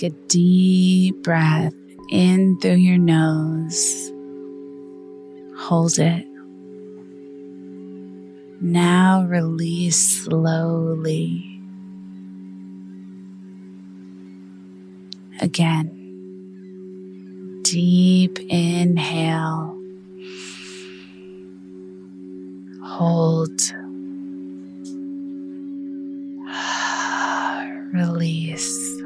Take a deep breath in through your nose. Hold it. Now release slowly. Again. Deep inhale. Hold. Release.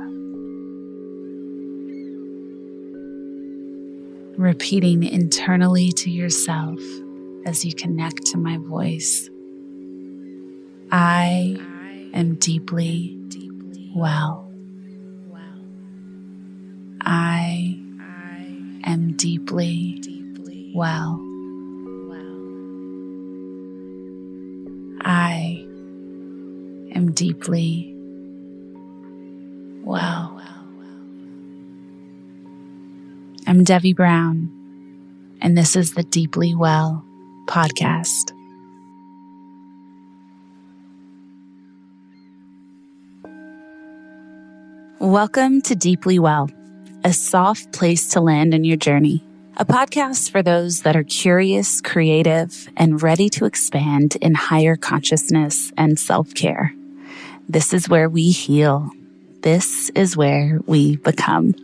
Repeating internally to yourself as you connect to my voice. I am deeply well. I am deeply well. I am deeply well. I'm Devi Brown, and this is the Deeply Well podcast. Welcome to Deeply Well, a soft place to land in your journey. A podcast for those that are curious, creative, and ready to expand in higher consciousness and self care. This is where we heal. This is where we become.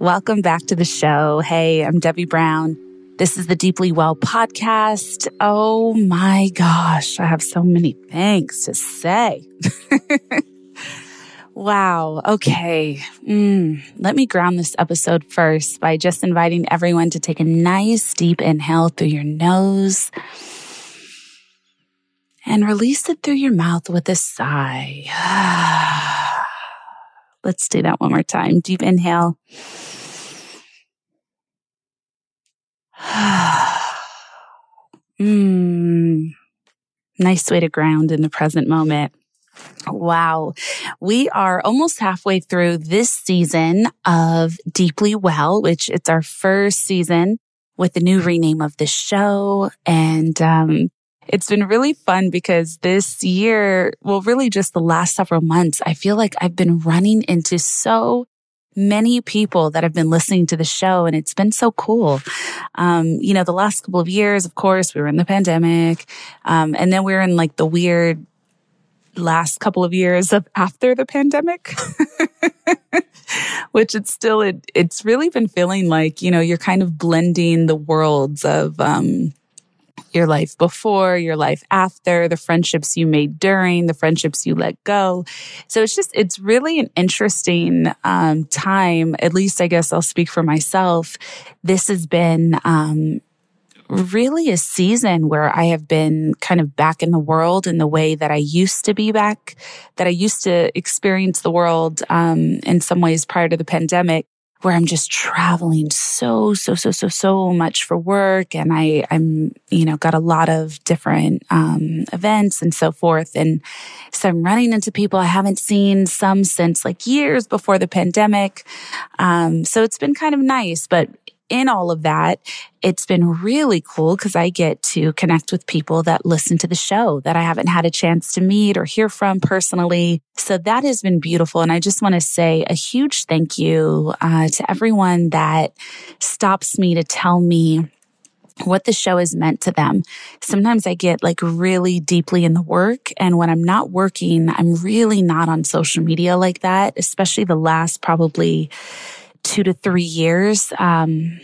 Welcome back to the show. Hey, I'm Devi Brown. This is the Deeply Well podcast. Oh my gosh, I have so many things to say. wow. Okay. Mm. Let me ground this episode first by just inviting everyone to take a nice deep inhale through your nose and release it through your mouth with a sigh. Let's do that one more time. Deep inhale. mm, nice way to ground in the present moment. Wow. We are almost halfway through this season of Deeply Well, which it's our first season with the new rename of the show. And, um, it's been really fun because this year, well, really just the last several months, I feel like I've been running into so many people that have been listening to the show and it's been so cool. Um, you know, the last couple of years, of course, we were in the pandemic. Um, and then we are in like the weird last couple of years of after the pandemic, which it's still, it, it's really been feeling like, you know, you're kind of blending the worlds of, um, your life before, your life after, the friendships you made during, the friendships you let go. So it's just, it's really an interesting um, time. At least I guess I'll speak for myself. This has been um, really a season where I have been kind of back in the world in the way that I used to be back, that I used to experience the world um, in some ways prior to the pandemic where I'm just traveling so, so, so, so, so much for work. And I, I'm, you know, got a lot of different, um, events and so forth. And so I'm running into people I haven't seen some since like years before the pandemic. Um, so it's been kind of nice, but in all of that, it's been really cool because I get to connect with people that listen to the show that I haven't had a chance to meet or hear from personally. So that has been beautiful. And I just want to say a huge thank you uh, to everyone that stops me to tell me what the show has meant to them. Sometimes I get like really deeply in the work. And when I'm not working, I'm really not on social media like that, especially the last probably two to three years. Um,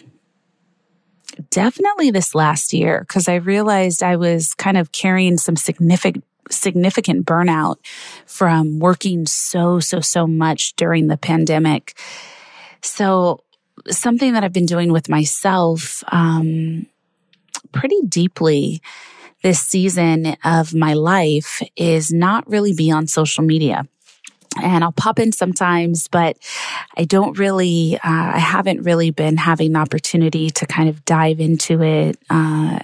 definitely this last year, because I realized I was kind of carrying some significant significant burnout from working so, so, so much during the pandemic. So something that I've been doing with myself, um, pretty deeply this season of my life is not really be on social media and I'll pop in sometimes, but I don't really, uh, I haven't really been having the opportunity to kind of dive into it. Uh,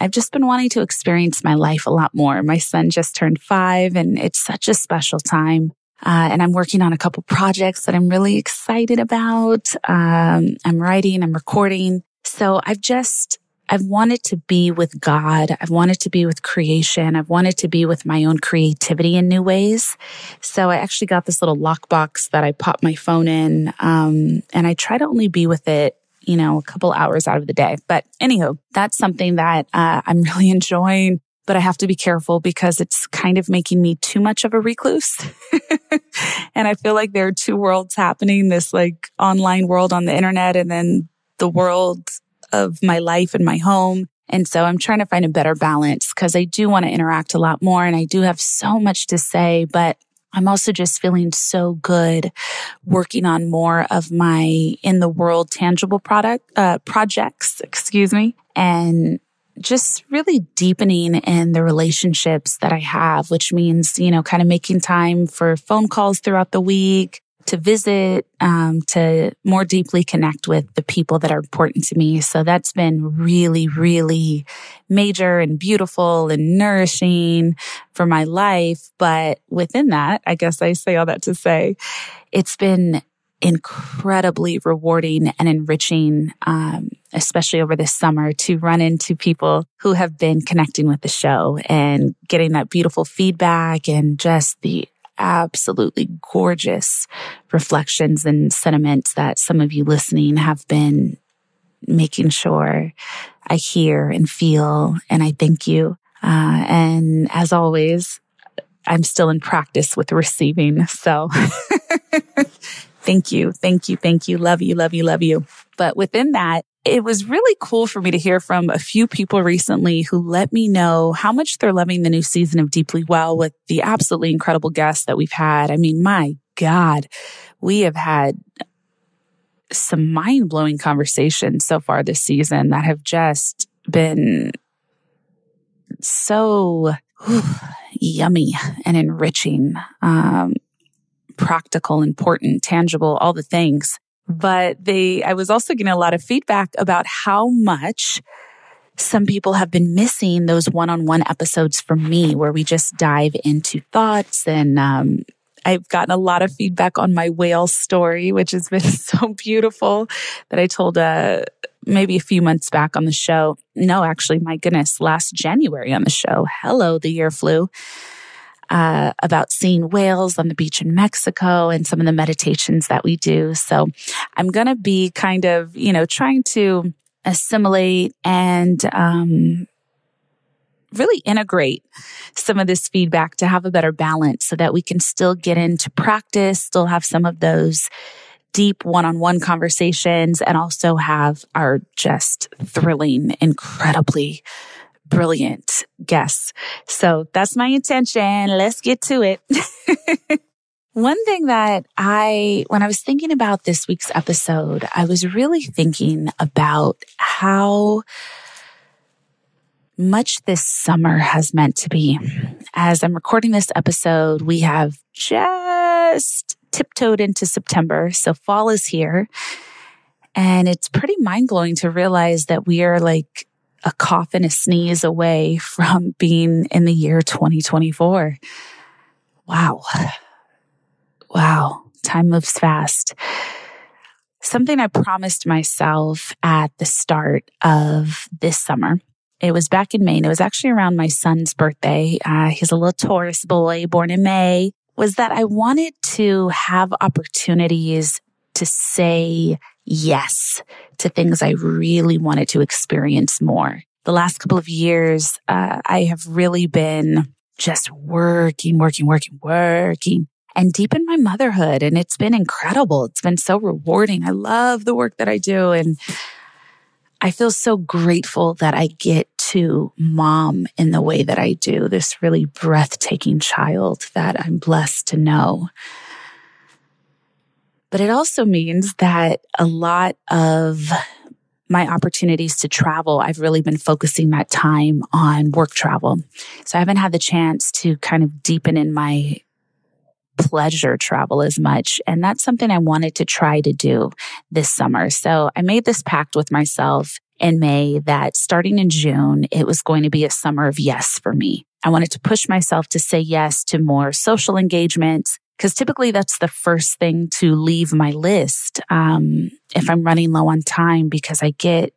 I've just been wanting to experience my life a lot more. My son just turned five and it's such a special time. Uh, and I'm working on a couple projects that I'm really excited about. Um, I'm writing, I'm recording. So I've just, I've wanted to be with God. I've wanted to be with creation. I've wanted to be with my own creativity in new ways. So I actually got this little lockbox that I pop my phone in. Um, and I try to only be with it you know, a couple hours out of the day. But anywho, that's something that uh, I'm really enjoying. But I have to be careful because it's kind of making me too much of a recluse. and I feel like there are two worlds happening this like online world on the internet and then the world of my life and my home. And so I'm trying to find a better balance because I do want to interact a lot more and I do have so much to say, but I'm also just feeling so good working on more of my in the world tangible product, uh, projects, excuse me, and just really deepening in the relationships that I have, which means, you know, kind of making time for phone calls throughout the week, to visit, um, to more deeply connect with the people that are important to me. So that's been really, really major and beautiful and nourishing for my life. But within that, I guess I say all that to say it's been incredibly rewarding and enriching, um, especially over this summer to run into people who have been connecting with the show and getting that beautiful feedback and just the absolutely gorgeous reflections and sentiments that some of you listening have been making sure I hear and feel. And I thank you. Uh, and as always, I'm still in practice with receiving. So thank you. Thank you. Thank you. Love you. Love you. Love you. But within that, it was really cool for me to hear from a few people recently who let me know how much they're loving the new season of Deeply Well with the absolutely incredible guests that we've had. I mean, my God, we have had some mind blowing conversations so far this season that have just been so whew, yummy and enriching. Um, practical, important, tangible, all the things. But they, I was also getting a lot of feedback about how much some people have been missing those one-on-one episodes from me where we just dive into thoughts and, um, I've gotten a lot of feedback on my whale story, which has been so beautiful that I told uh, maybe a few months back on the show. No, actually, my goodness, last January on the show. Hello, the year flew. Uh, about seeing whales on the beach in Mexico and some of the meditations that we do. So I'm going to be kind of, you know, trying to assimilate and, um, really integrate some of this feedback to have a better balance so that we can still get into practice, still have some of those deep one-on-one conversations and also have our just thrilling, incredibly brilliant guests. So that's my intention. Let's get to it. One thing that I, when I was thinking about this week's episode, I was really thinking about how much this summer has meant to be. As I'm recording this episode, we have just tiptoed into September. So fall is here. And it's pretty mind blowing to realize that we are like a cough and a sneeze away from being in the year 2024. Wow. Wow. Time moves fast. Something I promised myself at the start of this summer. It was back in May and it was actually around my son's birthday. Uh, he's a little Taurus boy born in May was that I wanted to have opportunities to say yes to things I really wanted to experience more. The last couple of years, uh, I have really been just working, working, working, working and deepen my motherhood. And it's been incredible. It's been so rewarding. I love the work that I do. And I feel so grateful that I get to mom in the way that I do, this really breathtaking child that I'm blessed to know. But it also means that a lot of my opportunities to travel, I've really been focusing that time on work travel. So I haven't had the chance to kind of deepen in my pleasure travel as much. And that's something I wanted to try to do this summer. So I made this pact with myself in May that starting in June, it was going to be a summer of yes for me. I wanted to push myself to say yes to more social engagements because typically that's the first thing to leave my list um, if I'm running low on time because I get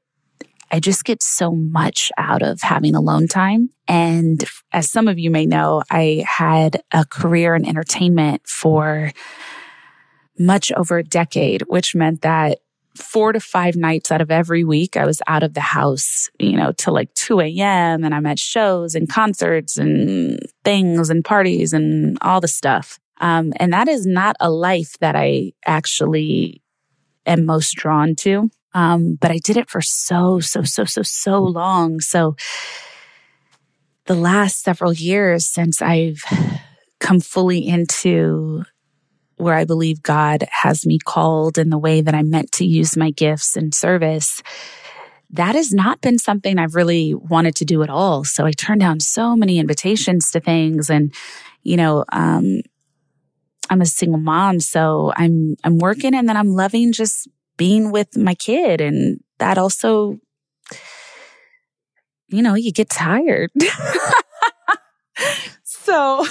I just get so much out of having alone time. And as some of you may know, I had a career in entertainment for much over a decade, which meant that four to five nights out of every week, I was out of the house, you know, till like 2 a.m. and I'm at shows and concerts and things and parties and all the stuff. Um, and that is not a life that I actually am most drawn to. Um, but I did it for so, so, so, so, so long. So the last several years since I've come fully into where I believe God has me called in the way that I'm meant to use my gifts and service, that has not been something I've really wanted to do at all. So I turned down so many invitations to things and, you know, um, I'm a single mom, so I'm I'm working and then I'm loving just being with my kid. And that also, you know, you get tired. so,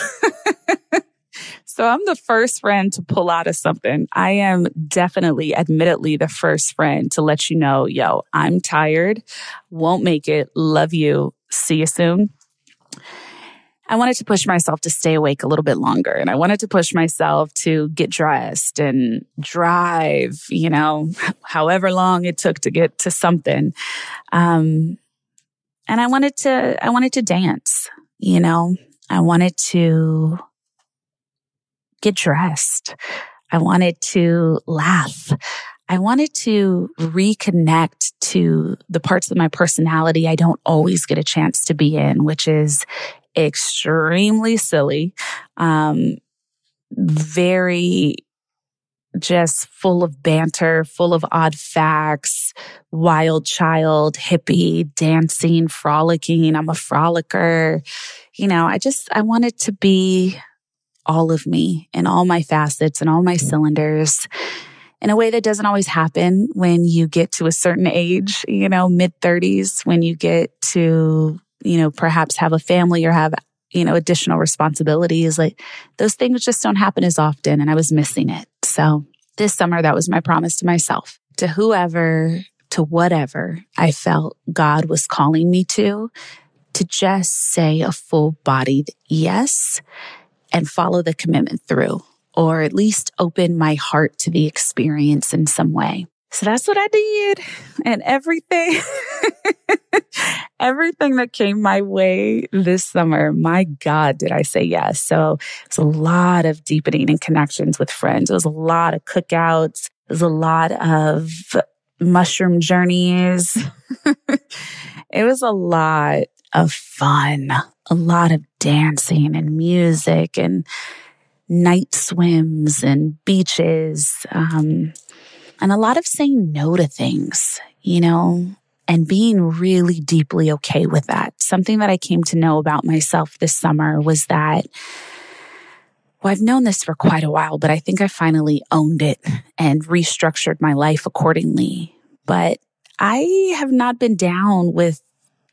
so I'm the first friend to pull out of something. I am definitely, admittedly, the first friend to let you know, yo, I'm tired, won't make it, love you, see you soon. I wanted to push myself to stay awake a little bit longer and I wanted to push myself to get dressed and drive, you know, however long it took to get to something. Um, and I wanted to, I wanted to dance, you know, I wanted to get dressed. I wanted to laugh. I wanted to reconnect to the parts of my personality I don't always get a chance to be in, which is extremely silly, um, very just full of banter, full of odd facts, wild child, hippie, dancing, frolicking. I'm a frolicker. You know, I just, I wanted to be all of me and all my facets and all my cylinders in a way that doesn't always happen when you get to a certain age, you know, mid 30s, when you get to, you know, perhaps have a family or have, you know, additional responsibilities. Like those things just don't happen as often. And I was missing it. So this summer, that was my promise to myself, to whoever, to whatever I felt God was calling me to, to just say a full bodied yes and follow the commitment through or at least open my heart to the experience in some way. So that's what I did. And everything, everything that came my way this summer, my God, did I say yes. So it was a lot of deepening and connections with friends. It was a lot of cookouts. It was a lot of mushroom journeys. it was a lot of fun, a lot of dancing and music and night swims and beaches, um, and a lot of saying no to things, you know, and being really deeply okay with that. Something that I came to know about myself this summer was that, well, I've known this for quite a while, but I think I finally owned it and restructured my life accordingly. But I have not been down with,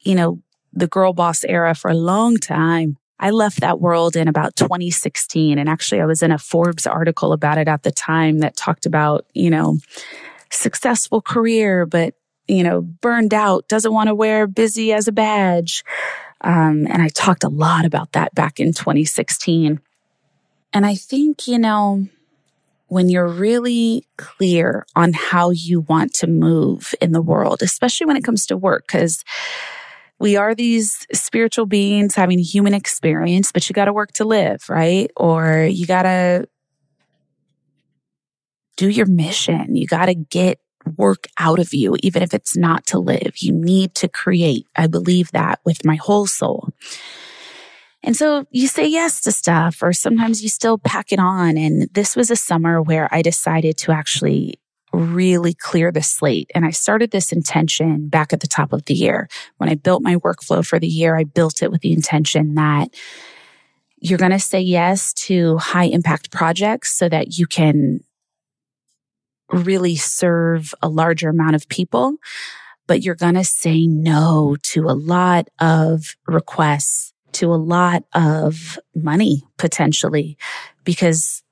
you know, the girl boss era for a long time. I left that world in about 2016. And actually, I was in a Forbes article about it at the time that talked about, you know, successful career, but, you know, burned out, doesn't want to wear busy as a badge. Um, and I talked a lot about that back in 2016. And I think, you know, when you're really clear on how you want to move in the world, especially when it comes to work, because we are these spiritual beings having human experience, but you got to work to live, right? Or you got to do your mission. You got to get work out of you, even if it's not to live. You need to create. I believe that with my whole soul. And so you say yes to stuff, or sometimes you still pack it on. And this was a summer where I decided to actually really clear the slate. And I started this intention back at the top of the year. When I built my workflow for the year, I built it with the intention that you're going to say yes to high impact projects so that you can really serve a larger amount of people. But you're going to say no to a lot of requests, to a lot of money potentially, because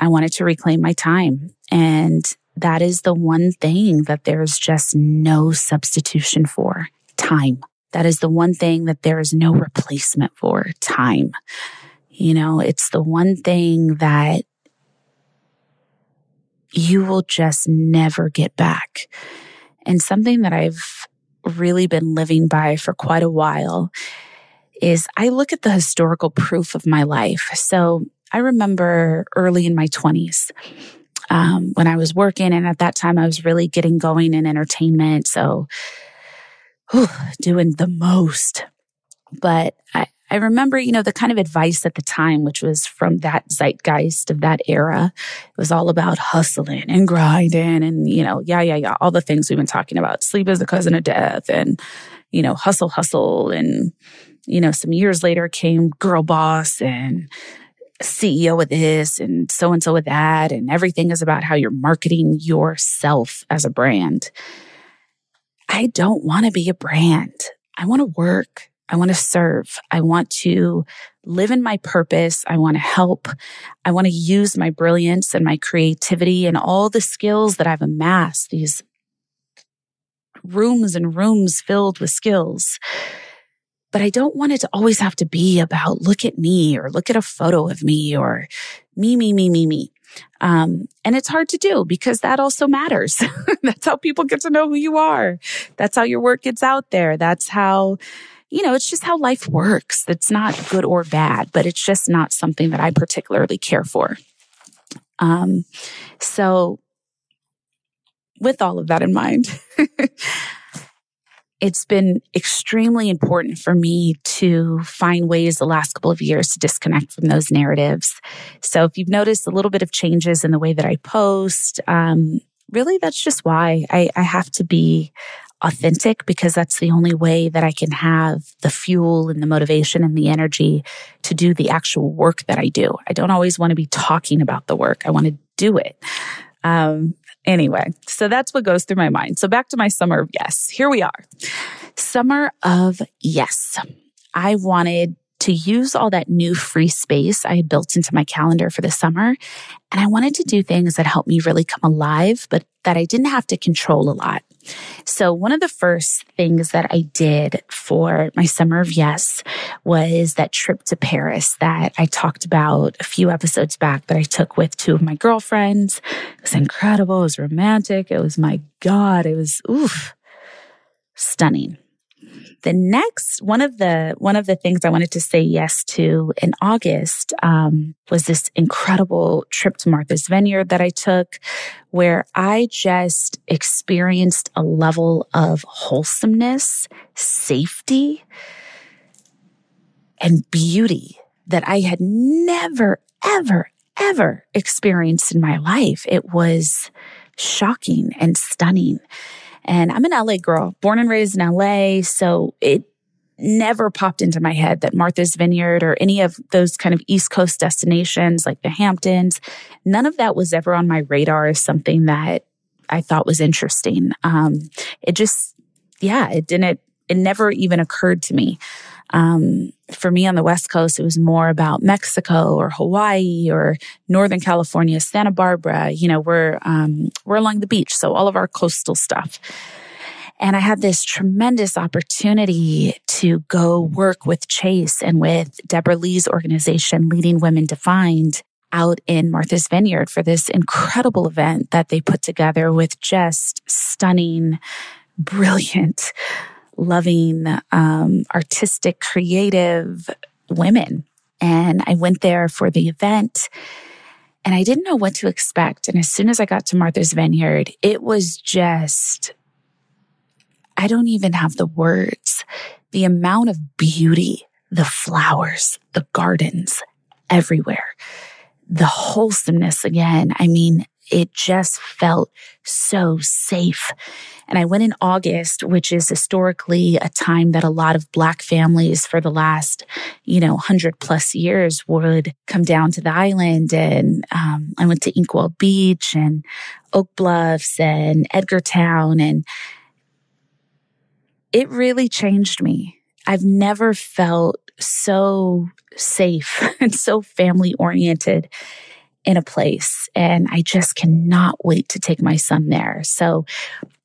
I wanted to reclaim my time. And that is the one thing that there's just no substitution for time. That is the one thing that there is no replacement for time. You know, it's the one thing that you will just never get back. And something that I've really been living by for quite a while is I look at the historical proof of my life. So I remember early in my 20s, um, when I was working. And at that time, I was really getting going in entertainment. So, whew, doing the most. But I, I remember, you know, the kind of advice at the time, which was from that zeitgeist of that era. It was all about hustling and grinding and, you know, yeah, yeah, yeah, all the things we've been talking about. Sleep is the cousin of death and, you know, hustle, hustle. And, you know, some years later came girl boss and, CEO with this and so and so with that. And everything is about how you're marketing yourself as a brand. I don't want to be a brand. I want to work. I want to serve. I want to live in my purpose. I want to help. I want to use my brilliance and my creativity and all the skills that I've amassed, these rooms and rooms filled with skills but I don't want it to always have to be about look at me or look at a photo of me or me, me, me, me, me. Um, and it's hard to do because that also matters. That's how people get to know who you are. That's how your work gets out there. That's how, you know, it's just how life works. It's not good or bad, but it's just not something that I particularly care for. Um, so with all of that in mind, it's been extremely important for me to find ways the last couple of years to disconnect from those narratives. So if you've noticed a little bit of changes in the way that I post, um, really that's just why I, I have to be authentic because that's the only way that I can have the fuel and the motivation and the energy to do the actual work that I do. I don't always want to be talking about the work. I want to do it. Um, anyway, so that's what goes through my mind. So back to my summer of yes. Here we are. Summer of yes. I wanted to use all that new free space I had built into my calendar for the summer. And I wanted to do things that helped me really come alive, but that I didn't have to control a lot. So one of the first things that I did for my summer of yes was that trip to Paris that I talked about a few episodes back that I took with two of my girlfriends. It was incredible. It was romantic. It was my God. It was oof, stunning. The next one of the one of the things I wanted to say yes to in August um, was this incredible trip to Martha's Vineyard that I took, where I just experienced a level of wholesomeness, safety, and beauty that I had never, ever, ever experienced in my life. It was shocking and stunning. And I'm an LA girl, born and raised in LA. So it never popped into my head that Martha's Vineyard or any of those kind of East Coast destinations like the Hamptons, none of that was ever on my radar as something that I thought was interesting. Um, it just, yeah, it didn't, it never even occurred to me. Um, for me on the West Coast, it was more about Mexico or Hawaii or Northern California, Santa Barbara. You know, we're, um, we're along the beach. So all of our coastal stuff. And I had this tremendous opportunity to go work with Chase and with Debra Lee's organization, Leading Women Defined, out in Martha's Vineyard for this incredible event that they put together with just stunning, brilliant loving, um, artistic, creative women. And I went there for the event and I didn't know what to expect. And as soon as I got to Martha's Vineyard, it was just, I don't even have the words. The amount of beauty, the flowers, the gardens everywhere, the wholesomeness again. I mean, it just felt so safe. And I went in August, which is historically a time that a lot of Black families for the last, you know, hundred plus years would come down to the island. And um, I went to Inkwell Beach and Oak Bluffs and Edgartown. And it really changed me. I've never felt so safe and so family oriented in a place. And I just cannot wait to take my son there. So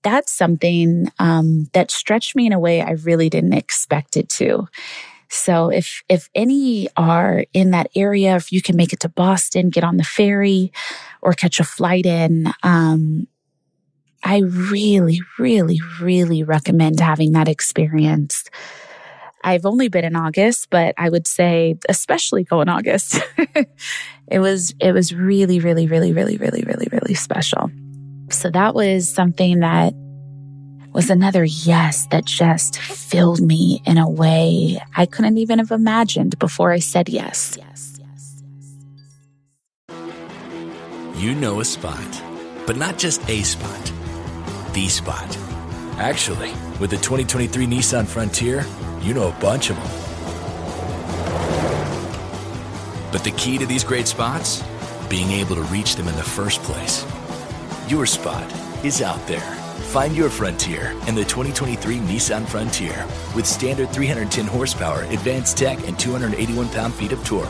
that's something um, that stretched me in a way I really didn't expect it to. So if if any are in that area, if you can make it to Boston, get on the ferry or catch a flight in, um, I really, really, really recommend having that experience. I've only been in August, but I would say especially go in August. it was it was really, really, really, really, really, really, really special. So that was something that was another yes that just filled me in a way I couldn't even have imagined before I said yes. Yes, yes, yes. You know a spot, but not just a spot, the spot. Actually, with the 2023 Nissan Frontier, you know a bunch of them. But the key to these great spots? Being able to reach them in the first place. Your spot is out there. Find your frontier in the 2023 Nissan Frontier with standard 310 horsepower, advanced tech, and 281 pound feet of torque.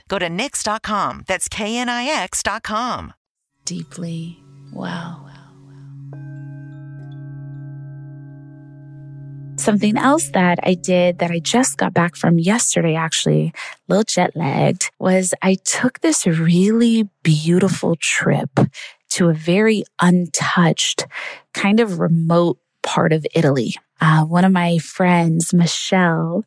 Go to Knix.com. That's KNIX.com. Deeply well. Something else that I did that I just got back from yesterday, actually, a little jet lagged, was I took this really beautiful trip to a very untouched, kind of remote part of Italy. Uh, one of my friends, Michelle,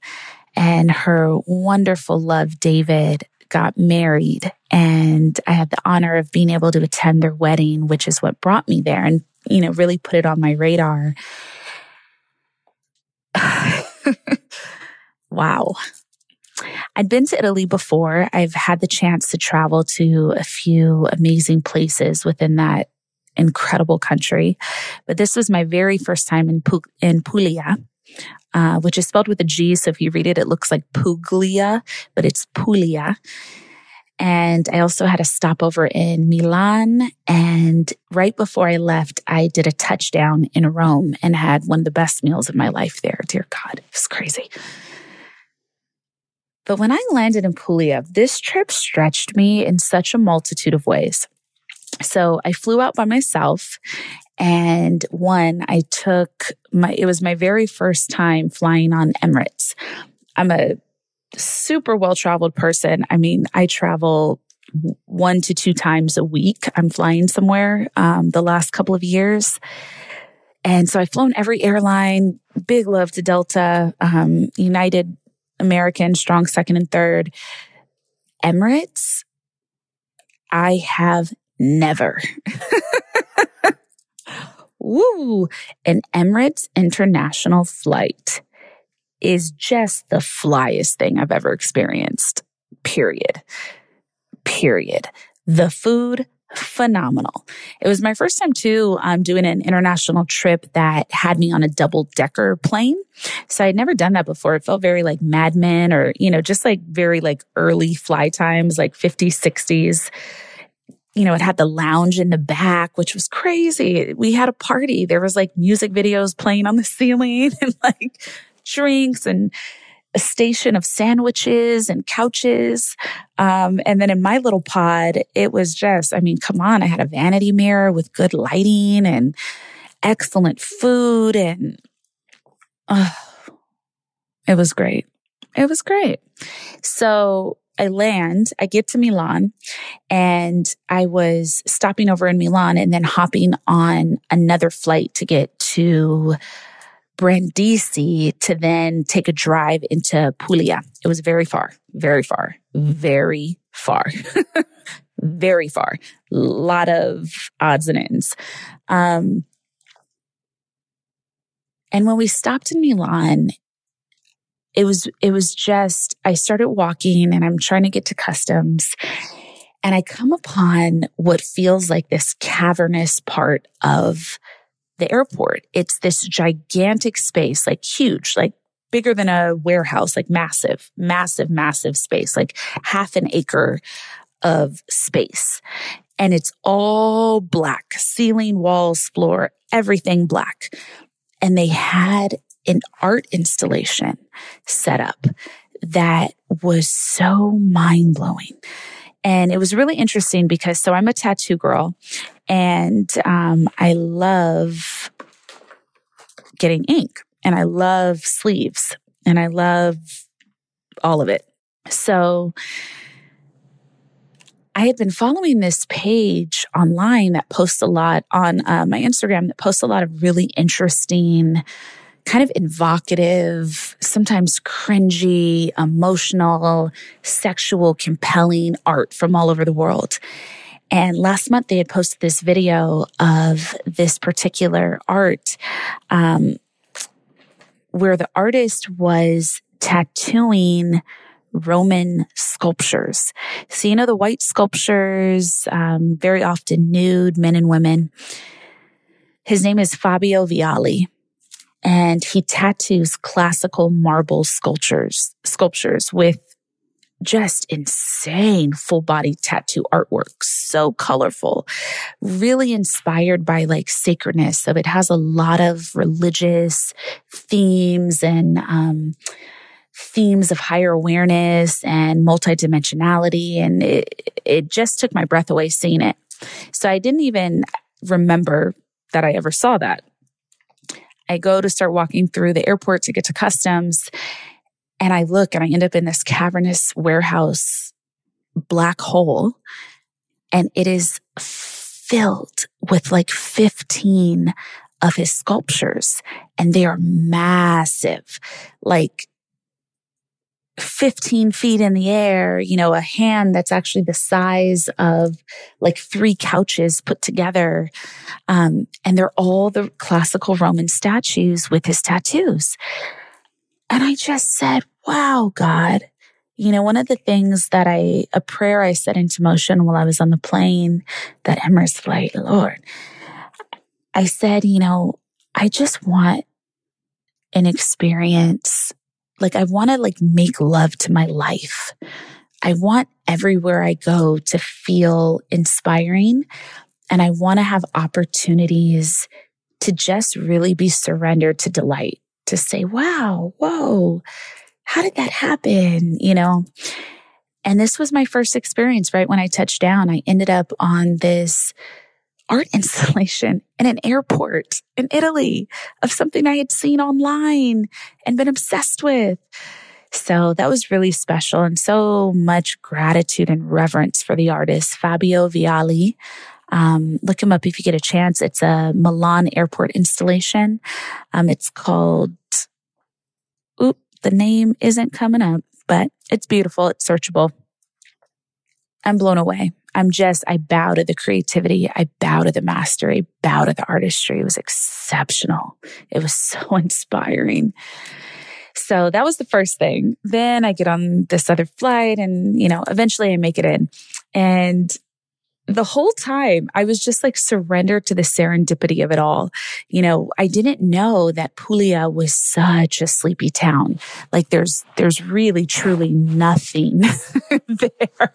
and her wonderful love, David, got married. And I had the honor of being able to attend their wedding, which is what brought me there and, you know, really put it on my radar. wow. I'd been to Italy before. I've had the chance to travel to a few amazing places within that incredible country. But this was my very first time in, in Puglia, uh, which is spelled with a G. So if you read it, it looks like Puglia, but it's Puglia. And I also had a stopover in Milan. And right before I left, I did a touchdown in Rome and had one of the best meals of my life there. Dear God, it was crazy. But when I landed in Puglia, this trip stretched me in such a multitude of ways. So I flew out by myself and one, I took my, it was my very first time flying on Emirates. I'm a super well traveled person. I mean, I travel one to two times a week. I'm flying somewhere um, the last couple of years. And so I've flown every airline, big love to Delta, um, United, American, strong second and third. Emirates, I have never. Woo! An Emirates international flight is just the flyest thing I've ever experienced. Period. Period. The food, phenomenal. It was my first time too, um, doing an international trip that had me on a double decker plane. So I'd never done that before. It felt very like Mad Men or, you know, just like very like early fly times, like 50s, 60s you know, it had the lounge in the back, which was crazy. We had a party. There was like music videos playing on the ceiling and like drinks and a station of sandwiches and couches. Um, and then in my little pod, it was just, I mean, come on, I had a vanity mirror with good lighting and excellent food and uh, it was great. It was great. So I land, I get to Milan and I was stopping over in Milan and then hopping on another flight to get to Brindisi to then take a drive into Puglia. It was very far, very far, very far, very far. A lot of odds and ends. Um, and when we stopped in Milan, it was, it was just, I started walking and I'm trying to get to customs and I come upon what feels like this cavernous part of the airport. It's this gigantic space, like huge, like bigger than a warehouse, like massive, massive, massive space, like half an acre of space. And it's all black, ceiling, walls, floor, everything black. And they had an art installation set up that was so mind blowing. And it was really interesting because so I'm a tattoo girl and um, I love getting ink and I love sleeves and I love all of it. So I had been following this page online that posts a lot on uh, my Instagram that posts a lot of really interesting, kind of evocative, sometimes cringy, emotional, sexual, compelling art from all over the world. And last month they had posted this video of this particular art, um, where the artist was tattooing Roman sculptures. So, you know, the white sculptures, um, very often nude men and women. His name is Fabio Viale and he tattoos classical marble sculptures, sculptures with just insane full body tattoo artwork. So colorful, really inspired by like sacredness. So it has a lot of religious themes and, um, themes of higher awareness and multidimensionality. And it, it just took my breath away seeing it. So I didn't even remember that I ever saw that. I go to start walking through the airport to get to customs and I look and I end up in this cavernous warehouse black hole and it is filled with like 15 of his sculptures and they are massive, like 15 feet in the air, you know, a hand that's actually the size of like three couches put together. Um, and they're all the classical Roman statues with his tattoos. And I just said, wow, God, you know, one of the things that I, a prayer I set into motion while I was on the plane, that Emirates flight, Lord, I said, you know, I just want an experience like I want to like make love to my life. I want everywhere I go to feel inspiring and I want to have opportunities to just really be surrendered to delight, to say, wow, whoa, how did that happen? You know? And this was my first experience, right? When I touched down, I ended up on this art installation in an airport in Italy of something I had seen online and been obsessed with. So that was really special and so much gratitude and reverence for the artist, Fabio Viale. Um, look him up if you get a chance. It's a Milan airport installation. Um, it's called, oop, the name isn't coming up, but it's beautiful. It's searchable. I'm blown away. I'm just, I bow to the creativity. I bow to the mastery, bow to the artistry. It was exceptional. It was so inspiring. So that was the first thing. Then I get on this other flight and, you know, eventually I make it in. And the whole time I was just like surrendered to the serendipity of it all. You know, I didn't know that Puglia was such a sleepy town. Like there's, there's really truly nothing there.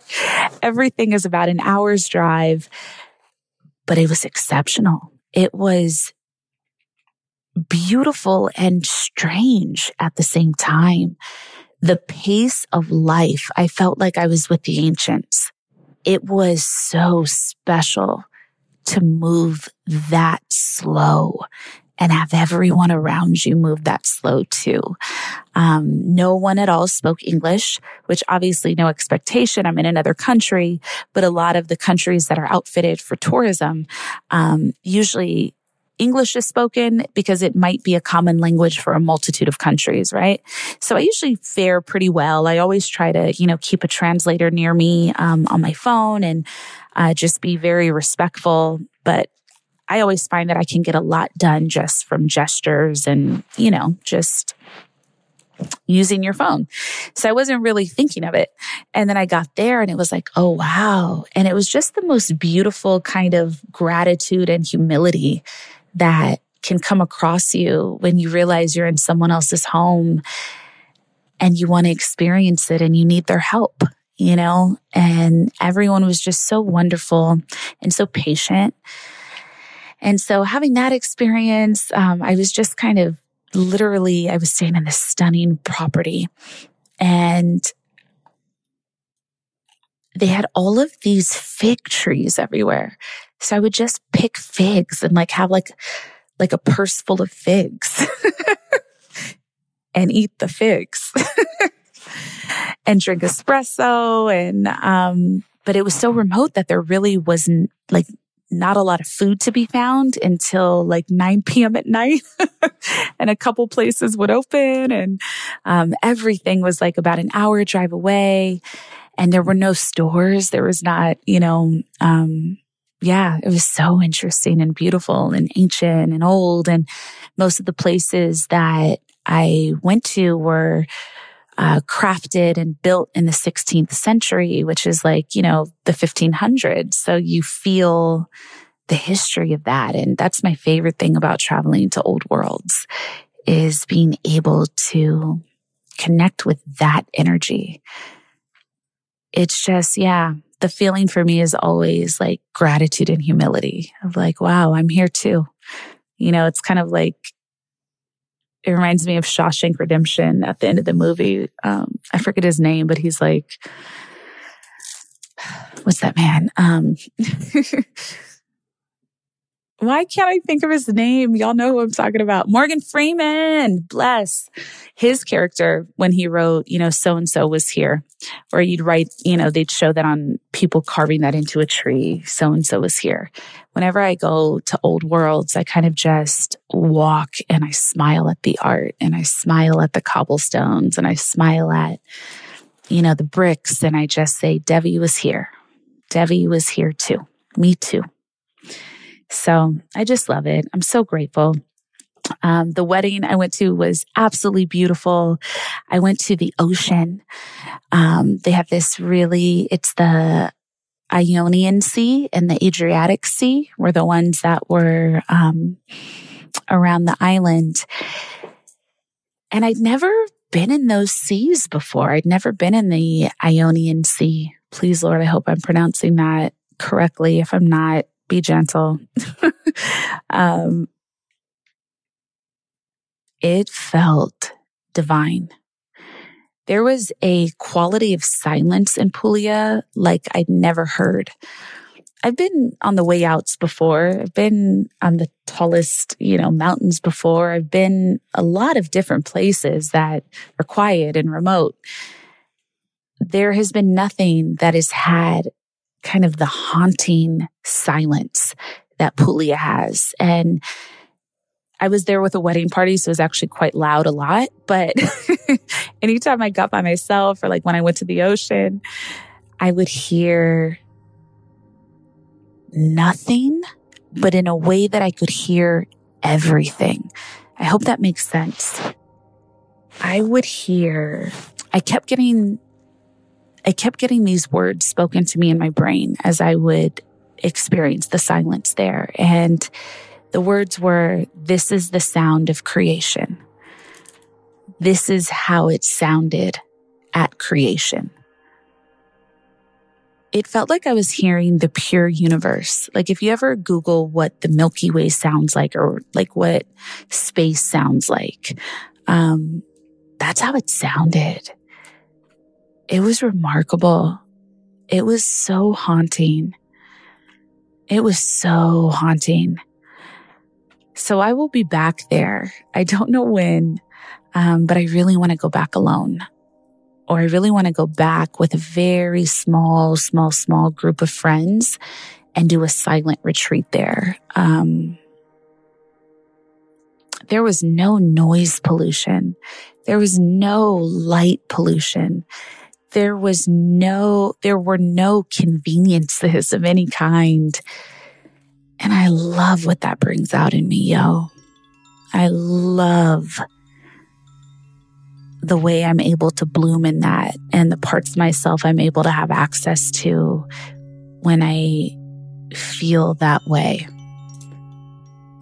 Everything is about an hour's drive, but it was exceptional. It was beautiful and strange at the same time. The pace of life, I felt like I was with the ancients it was so special to move that slow and have everyone around you move that slow too. Um, no one at all spoke English, which obviously no expectation. I'm in another country, but a lot of the countries that are outfitted for tourism, um, usually English is spoken because it might be a common language for a multitude of countries, right? So I usually fare pretty well. I always try to, you know, keep a translator near me um, on my phone and uh, just be very respectful. But I always find that I can get a lot done just from gestures and, you know, just using your phone. So I wasn't really thinking of it. And then I got there and it was like, oh, wow. And it was just the most beautiful kind of gratitude and humility that can come across you when you realize you're in someone else's home and you want to experience it and you need their help, you know? And everyone was just so wonderful and so patient. And so having that experience, um, I was just kind of literally, I was staying in this stunning property and they had all of these fig trees everywhere. So I would just pick figs and like have like, like a purse full of figs and eat the figs and drink espresso. And, um, but it was so remote that there really wasn't like not a lot of food to be found until like 9 p.m. at night. and a couple places would open and um, everything was like about an hour drive away. And there were no stores. There was not, you know, um, yeah, it was so interesting and beautiful and ancient and old. And most of the places that I went to were uh, crafted and built in the 16th century, which is like, you know, the 1500s. So you feel the history of that. And that's my favorite thing about traveling to old worlds is being able to connect with that energy. It's just, yeah, the feeling for me is always like gratitude and humility of like, wow, I'm here too. You know, it's kind of like it reminds me of Shawshank Redemption at the end of the movie. Um, I forget his name, but he's like, what's that man? Um, why can't I think of his name? Y'all know who I'm talking about. Morgan Freeman, bless his character when he wrote, you know, so and so was here. Or you'd write, you know, they'd show that on people carving that into a tree. So and so was here. Whenever I go to old worlds, I kind of just walk and I smile at the art and I smile at the cobblestones and I smile at, you know, the bricks. And I just say, Devi was here. Devi was here too. Me too. So I just love it. I'm so grateful. Um, the wedding I went to was absolutely beautiful. I went to the ocean. Um, they have this really, it's the Ionian Sea and the Adriatic Sea were the ones that were um, around the island. And I'd never been in those seas before. I'd never been in the Ionian Sea. Please, Lord, I hope I'm pronouncing that correctly. If I'm not, be gentle. um, it felt divine. There was a quality of silence in Puglia like I'd never heard. I've been on the way outs before. I've been on the tallest, you know, mountains before. I've been a lot of different places that are quiet and remote. There has been nothing that has had kind of the haunting silence that Puglia has. And I was there with a wedding party, so it was actually quite loud a lot. But anytime I got by myself or like when I went to the ocean, I would hear nothing, but in a way that I could hear everything. I hope that makes sense. I would hear, I kept getting I kept getting these words spoken to me in my brain as I would experience the silence there. And the words were, this is the sound of creation. This is how it sounded at creation. It felt like I was hearing the pure universe. Like if you ever Google what the Milky Way sounds like or like what space sounds like, um, that's how it sounded. It was remarkable. It was so haunting. It was so haunting. So I will be back there. I don't know when, um, but I really want to go back alone. Or I really want to go back with a very small, small, small group of friends and do a silent retreat there. Um, there was no noise pollution. There was no light pollution. There was no, there were no conveniences of any kind. And I love what that brings out in me, yo. I love the way I'm able to bloom in that and the parts of myself I'm able to have access to when I feel that way.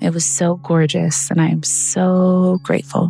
It was so gorgeous, and I am so grateful.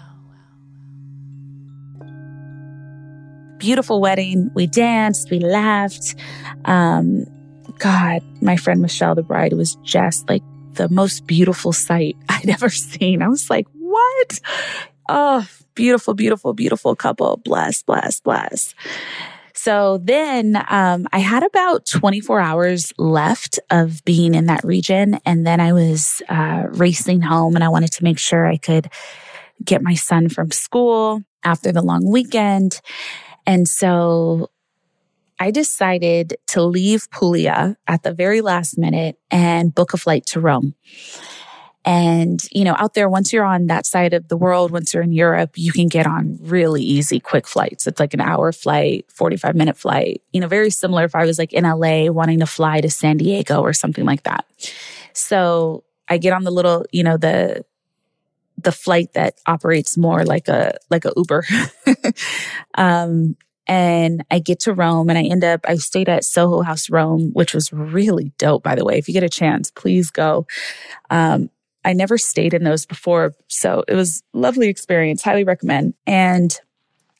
Beautiful wedding. We danced, we laughed. Um, God, my friend Michelle, the bride, was just like the most beautiful sight I'd ever seen. I was like, what? Oh, beautiful, beautiful, beautiful couple. Bless, bless, bless. So then um, I had about 24 hours left of being in that region. And then I was uh, racing home and I wanted to make sure I could get my son from school after the long weekend. And so I decided to leave Puglia at the very last minute and book a flight to Rome. And, you know, out there, once you're on that side of the world, once you're in Europe, you can get on really easy, quick flights. It's like an hour flight, 45 minute flight, you know, very similar if I was like in LA wanting to fly to San Diego or something like that. So I get on the little, you know, the, the flight that operates more like a, like a Uber. um, and I get to Rome and I end up, I stayed at Soho House Rome, which was really dope, by the way. If you get a chance, please go. Um, I never stayed in those before. So it was lovely experience. Highly recommend. And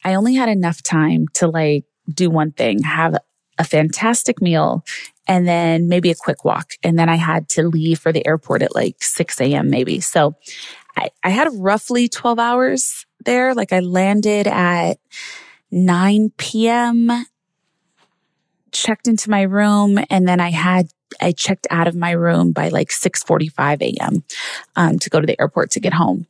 I only had enough time to like do one thing, have a fantastic meal and then maybe a quick walk. And then I had to leave for the airport at like 6 a.m. maybe. So I, I had roughly 12 hours there. Like I landed at 9 p.m., checked into my room, and then I had I checked out of my room by like 6:45 a.m. Um, to go to the airport to get home.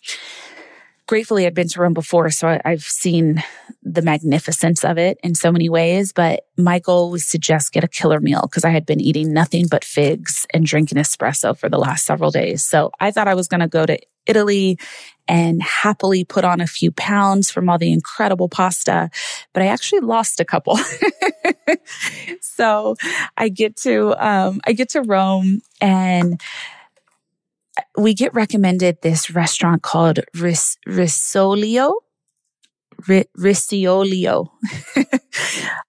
Gratefully, I'd been to Rome before, so I, I've seen the magnificence of it in so many ways. But my goal was to just get a killer meal because I had been eating nothing but figs and drinking espresso for the last several days. So I thought I was going to go to Italy and happily put on a few pounds from all the incredible pasta, but I actually lost a couple. so I get to, um, I get to Rome and we get recommended this restaurant called Ris- Roscioli.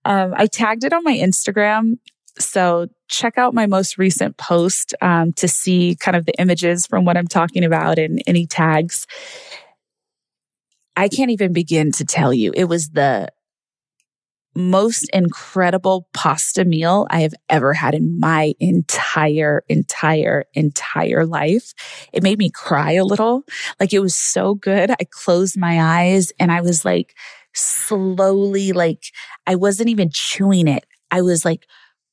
Um, I tagged it on my Instagram so check out my most recent post um, to see kind of the images from what I'm talking about and any tags. I can't even begin to tell you. It was the most incredible pasta meal I have ever had in my entire, entire, entire life. It made me cry a little. Like it was so good. I closed my eyes and I was like slowly, like I wasn't even chewing it. I was like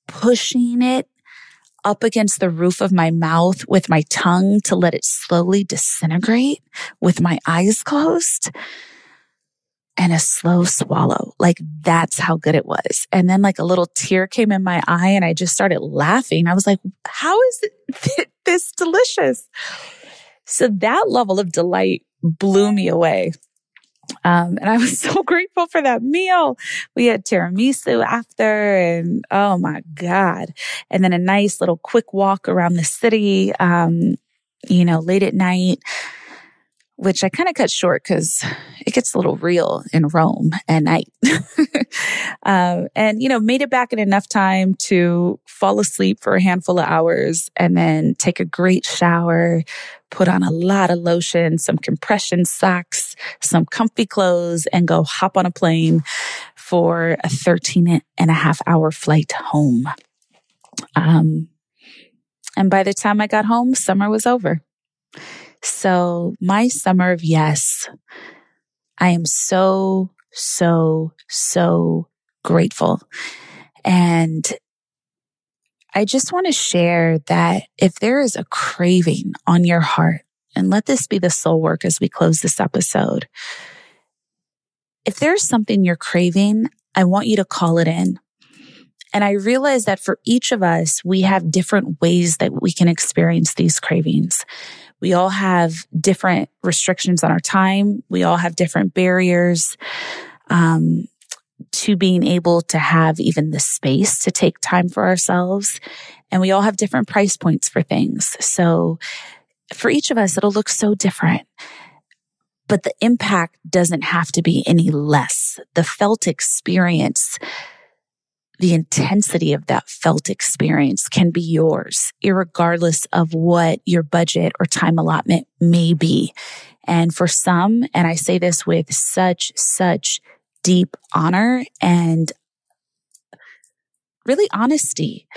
pushing it up against the roof of my mouth with my tongue to let it slowly disintegrate with my eyes closed and a slow swallow. Like that's how good it was. And then like a little tear came in my eye and I just started laughing. I was like, how is it this delicious? So that level of delight blew me away. Um, and I was so grateful for that meal. We had tiramisu after and oh my God. And then a nice little quick walk around the city, um, you know, late at night which I kind of cut short because it gets a little real in Rome at night. um, and, you know, made it back in enough time to fall asleep for a handful of hours and then take a great shower, put on a lot of lotion, some compression socks, some comfy clothes, and go hop on a plane for a 13 and a half hour flight home. Um, and by the time I got home, summer was over. So my summer of yes, I am so, so, so grateful. And I just want to share that if there is a craving on your heart, and let this be the soul work as we close this episode. If there's something you're craving, I want you to call it in. And I realize that for each of us, we have different ways that we can experience these cravings. We all have different restrictions on our time. We all have different barriers. Um, to being able to have even the space to take time for ourselves. And we all have different price points for things. So for each of us, it'll look so different. But the impact doesn't have to be any less. The felt experience the intensity of that felt experience can be yours, regardless of what your budget or time allotment may be. And for some, and I say this with such, such deep honor and really honesty.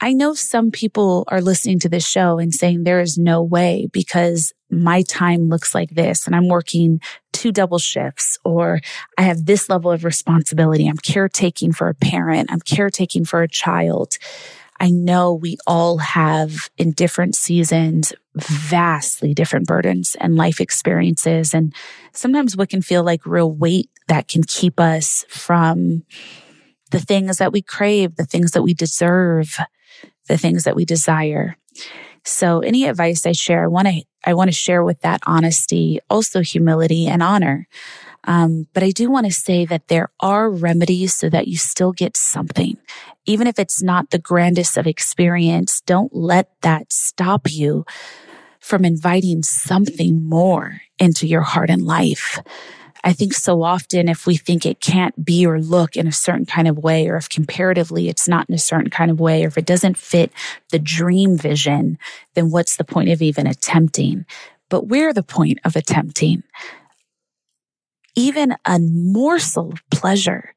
I know some people are listening to this show and saying there is no way because my time looks like this and I'm working two double shifts or I have this level of responsibility. I'm caretaking for a parent. I'm caretaking for a child. I know we all have in different seasons vastly different burdens and life experiences. And sometimes what can feel like real weight that can keep us from the things that we crave, the things that we deserve, the things that we desire. So any advice I share, I want to, I want to share with that honesty, also humility and honor. Um, but I do want to say that there are remedies so that you still get something. Even if it's not the grandest of experience, don't let that stop you from inviting something more into your heart and life. I think so often if we think it can't be or look in a certain kind of way, or if comparatively it's not in a certain kind of way, or if it doesn't fit the dream vision, then what's the point of even attempting? But where the point of attempting? Even a morsel of pleasure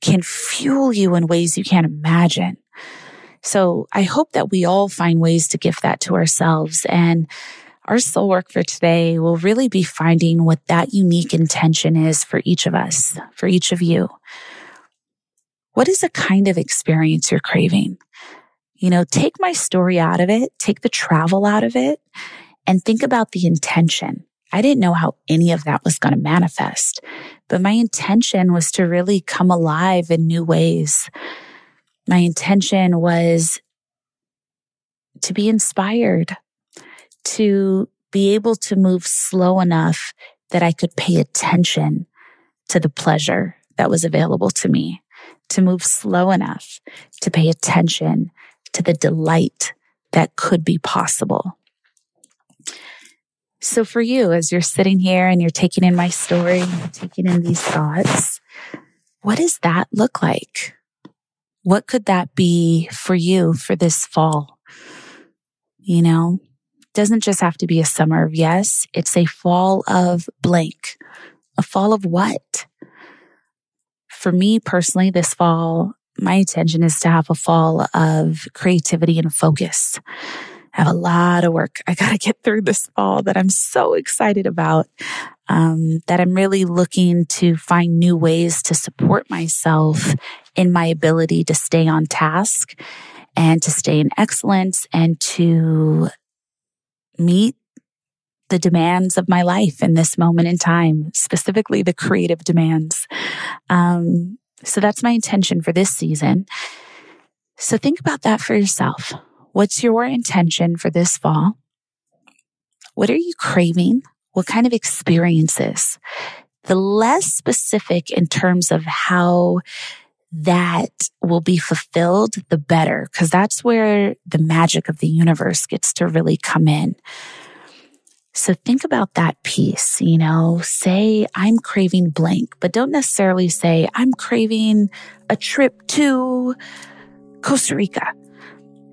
can fuel you in ways you can't imagine. So I hope that we all find ways to gift that to ourselves. And our soul work for today will really be finding what that unique intention is for each of us, for each of you. What is the kind of experience you're craving? You know, take my story out of it, take the travel out of it, and think about the intention. I didn't know how any of that was going to manifest, but my intention was to really come alive in new ways. My intention was to be inspired, to be able to move slow enough that I could pay attention to the pleasure that was available to me, to move slow enough to pay attention to the delight that could be possible. So for you, as you're sitting here and you're taking in my story, taking in these thoughts, what does that look like? What could that be for you for this fall? You know, doesn't just have to be a summer of yes. It's a fall of blank. A fall of what? For me personally, this fall, my intention is to have a fall of creativity and focus. I have a lot of work I got to get through this fall that I'm so excited about. Um, that I'm really looking to find new ways to support myself in my ability to stay on task and to stay in excellence and to meet the demands of my life in this moment in time, specifically the creative demands. Um, so that's my intention for this season. So think about that for yourself. What's your intention for this fall? What are you craving? What kind of experiences? The less specific in terms of how that will be fulfilled, the better, because that's where the magic of the universe gets to really come in. So think about that piece, you know, say I'm craving blank, but don't necessarily say I'm craving a trip to Costa Rica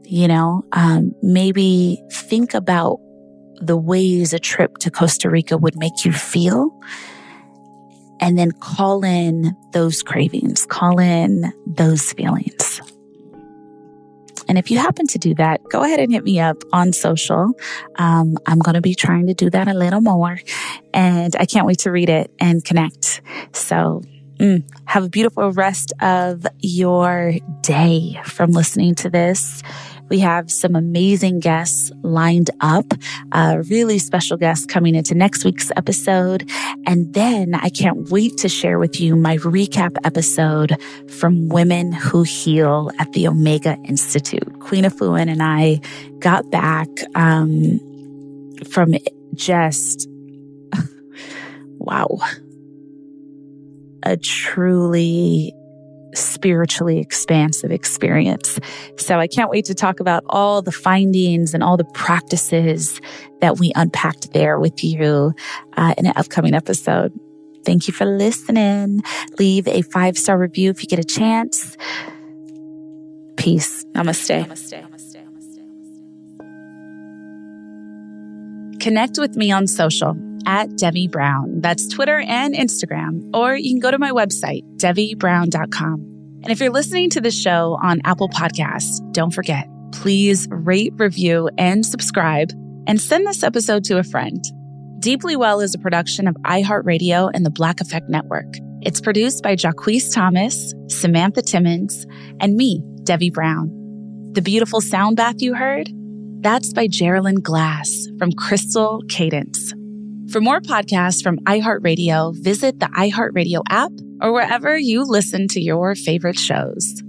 you know, um, maybe think about the ways a trip to Costa Rica would make you feel. And then call in those cravings, call in those feelings. And if you happen to do that, go ahead and hit me up on social. Um, I'm going to be trying to do that a little more and I can't wait to read it and connect. So mm, have a beautiful rest of your day from listening to this. We have some amazing guests lined up, a really special guest coming into next week's episode. And then I can't wait to share with you my recap episode from Women Who Heal at the Omega Institute. Queen Afua and I got back um, from just, wow, a truly spiritually expansive experience. So I can't wait to talk about all the findings and all the practices that we unpacked there with you uh, in an upcoming episode. Thank you for listening. Leave a five star review if you get a chance. Peace. Namaste. Namaste. Connect with me on social at Devi Brown. That's Twitter and Instagram. Or you can go to my website, devibrown.com. And if you're listening to the show on Apple Podcasts, don't forget, please rate, review, and subscribe, and send this episode to a friend. Deeply Well is a production of iHeartRadio and the Black Effect Network. It's produced by Jacquees Thomas, Samantha Timmons, and me, Devi Brown. The beautiful sound bath you heard? That's by Geraldine Glass from Crystal Cadence. For more podcasts from iHeartRadio, visit the iHeartRadio app or wherever you listen to your favorite shows.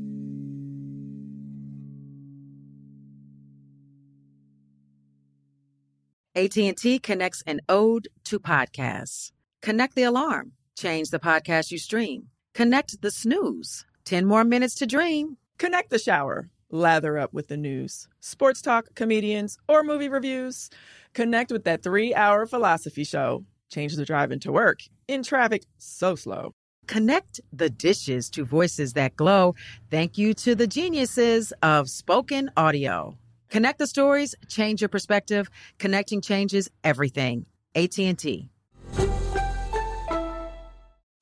AT&T connects an ode to podcasts. Connect the alarm. Change the podcast you stream. Connect the snooze. 10 more minutes to dream. Connect the shower. Lather up with the news, sports talk, comedians, or movie reviews. Connect with that three hour philosophy show. Change the drive into work in traffic so slow. Connect the dishes to voices that glow. Thank you to the geniuses of spoken audio. Connect the stories, change your perspective. Connecting changes everything. AT&T.